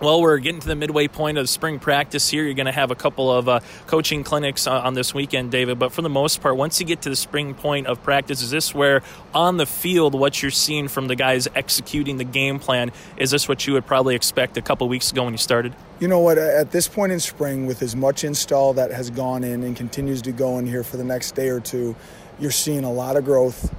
Well, we're getting to the midway point of spring practice here. You're going to have a couple of uh, coaching clinics on, on, this weekend, David. But for the most part, once you get to the spring point of practice, is this where on the field what you're seeing from the guys executing the game plan? Is this what you would probably expect a couple weeks ago when you started? You know what? At this point in spring, with as much install that has gone in and continues to go in here for the next day or two, you're seeing a lot of growth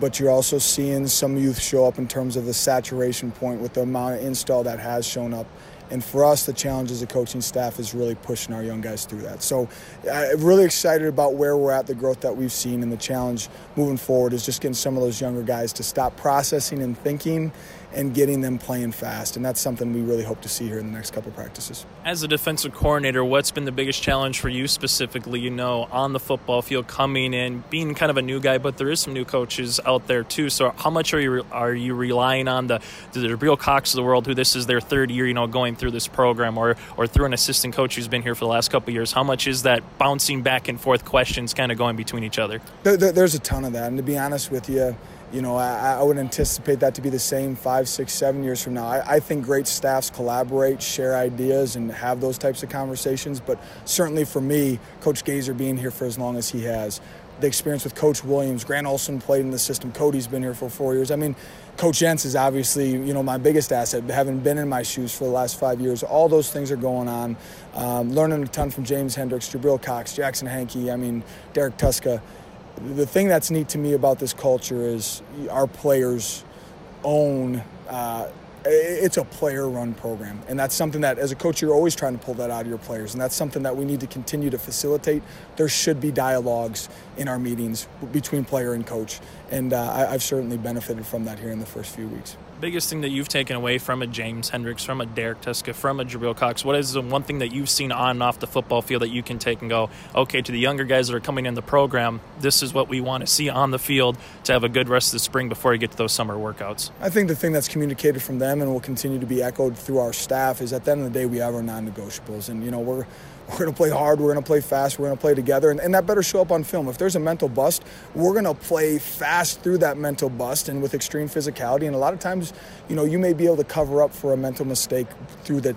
but you're also seeing some youth show up in terms of the saturation point with the amount of install that has shown up. And for us, the challenge as a coaching staff is really pushing our young guys through that. So I'm really excited about where we're at, the growth that we've seen, and the challenge moving forward is just getting some of those younger guys to stop processing and thinking and getting them playing fast. And that's something we really hope to see here in the next couple practices. As a defensive coordinator, what's been the biggest challenge for you specifically, you know, on the football field coming in, being kind of a new guy, but there is some new coaches out there too. So how much are you are you relying on the the Jabril Cox of the world who this is their third year, you know, going through this program or or through an assistant coach who's been here for the last couple years? How much is that bouncing back and forth questions kind of going between each other? There, there, there's a ton of that. And to be honest with you, you know, I, I, would anticipate that to be the same five, six, seven years from now. I, I, think great staffs collaborate, share ideas, and have those types of conversations. But certainly for me, Coach Goeser being here for as long as he has, the experience with Coach Williams, Grant Olson played in the system, Cody's been here for four years. I mean, Coach Entz is obviously, you know, my biggest asset, having been in my shoes for the last five years. All those things are going on. Um, learning a ton from James Hendricks, Jabril Cox, Jackson Hankey, I mean, Derek Tuszka the thing that's neat to me about this culture is our players own uh, it's a player run program. And that's something that as a coach you're always trying to pull that out of your players. And that's something that we need to continue to facilitate. There should be dialogues in our meetings between player and coach. And uh, I, i've certainly benefited from that here in the first few weeks biggest thing that you've taken away from a James Hendricks, from a Derek Tuszka, from a Jabril Cox? What is the one thing that you've seen on and off the football field that you can take and go, okay, to the younger guys that are coming in the program, this is what we want to see on the field to have a good rest of the spring before you get to those summer workouts? I think the thing that's communicated from them and will continue to be echoed through our staff is at the end of the day, we have our non negotiables. And, you know, we're we're going to play hard, we're going to play fast, we're going to play together, and, and, that better show up on film. If there's a mental bust, we're going to play fast through that mental bust and with extreme physicality. And a lot of times, you know, you may be able to cover up for a mental mistake through the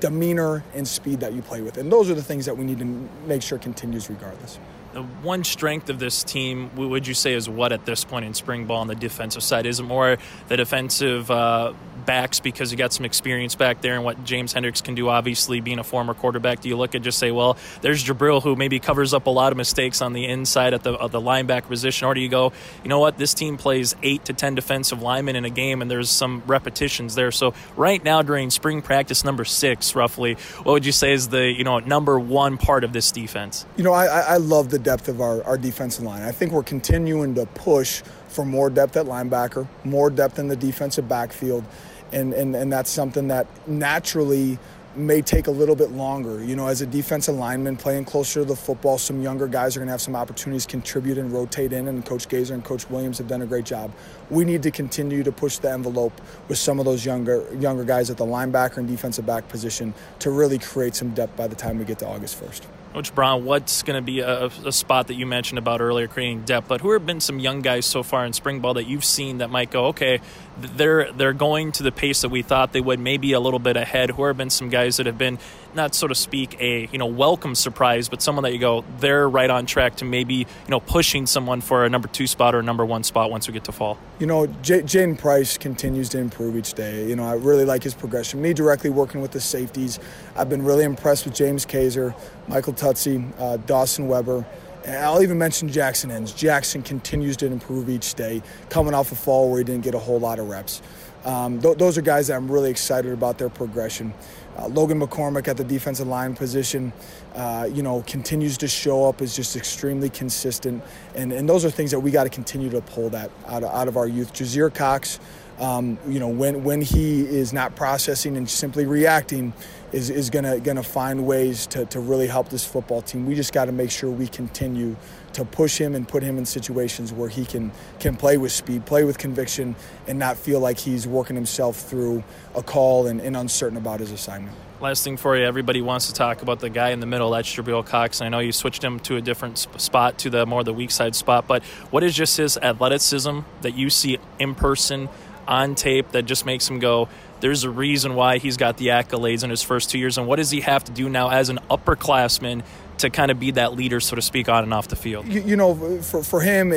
demeanor and speed that you play with. And those are the things that we need to make sure continues regardless. The one strength of this team, would you say, is what at this point in spring ball on the defensive side? Is it more the defensive uh, backs because you got some experience back there and what James Hendricks can do, obviously, being a former quarterback? Do you look at just say, well, there's Jabril who maybe covers up a lot of mistakes on the inside at the, the linebacker position? Or do you go, you know what, this team plays eight to 10 defensive linemen in a game and there's some repetitions there. So, right now, during spring practice number six, roughly, what would you say is the, you know, number one part of this defense? You know, I, I love the depth of our, our defensive line. I think we're continuing to push for more depth at linebacker, more depth in the defensive backfield. And, and, and that's something that naturally may take a little bit longer. You know, as a defensive lineman playing closer to the football, some younger guys are going to have some opportunities contribute and rotate in, and Coach Goeser and Coach Williams have done a great job. We need to continue to push the envelope with some of those younger younger guys at the linebacker and defensive back position to really create some depth by the time we get to August 1st. Coach Braun, what's going to be a, a, spot that you mentioned about earlier, creating depth? But who have been some young guys so far in spring ball that you've seen that might go, okay, they're they're going to the pace that we thought they would, maybe a little bit ahead. Who have been some guys that have been not so to speak a you know welcome surprise, but someone that you go they're right on track to maybe you know pushing someone for a number two spot or a number one spot once we get to fall. You know, J- Jaden Price continues to improve each day. You know, I really like his progression. Me directly working with the safeties, I've been really impressed with James Kaiser, Michael Tutsie, uh, Dawson Weber. I'll even mention Jackson Ends. Jackson continues to improve each day, coming off a fall where he didn't get a whole lot of reps. Um, th- those are guys that I'm really excited about their progression. Uh, Logan McCormick at the defensive line position, uh, you know, continues to show up is just extremely consistent, and, and those are things that we got to continue to pull that out of, out of our youth. Jasir Cox, um, you know, when when he is not processing and simply reacting, is, is gonna gonna find ways to, to really help this football team. We just got to make sure we continue to push him and put him in situations where he can can play with speed, play with conviction, and not feel like he's working himself through a call and, and uncertain about his assignment. Last thing for you, everybody wants to talk about the guy in the middle. That's Jabril Cox. I know you switched him to a different spot, to the more the weak side spot. But what is just his athleticism that you see in person, on tape, that just makes him go? There's a reason why he's got the accolades in his first two years. And what does he have to do now as an upperclassman to kind of be that leader, so to speak, on and off the field? You, you know, for, for him, eh,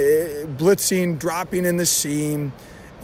blitzing, dropping in the seam,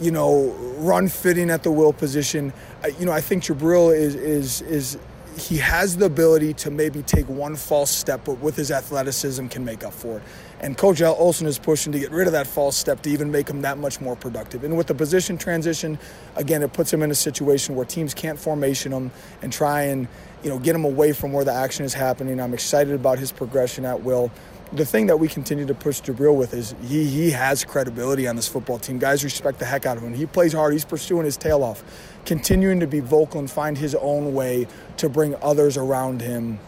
you know, run fitting at the will position. You know, I think Jabril is is is he has the ability to maybe take one false step, but with his athleticism can make up for it. And Coach Al Olson is pushing to get rid of that false step to even make him that much more productive. And with the position transition, again, it puts him in a situation where teams can't formation him and try and you know get him away from where the action is happening. I'm excited about his progression at will the thing that we continue to push Jabril with is he he has credibility on this football team. Guys respect the heck out of him. He plays hard. He's pursuing his tail off, continuing to be vocal and find his own way to bring others around him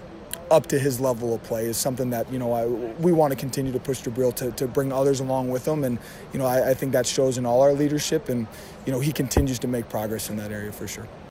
up to his level of play is something that you know I, we want to continue to push Jabril to, to bring others along with him, and you know I, I think that shows in all our leadership, and you know he continues to make progress in that area for sure.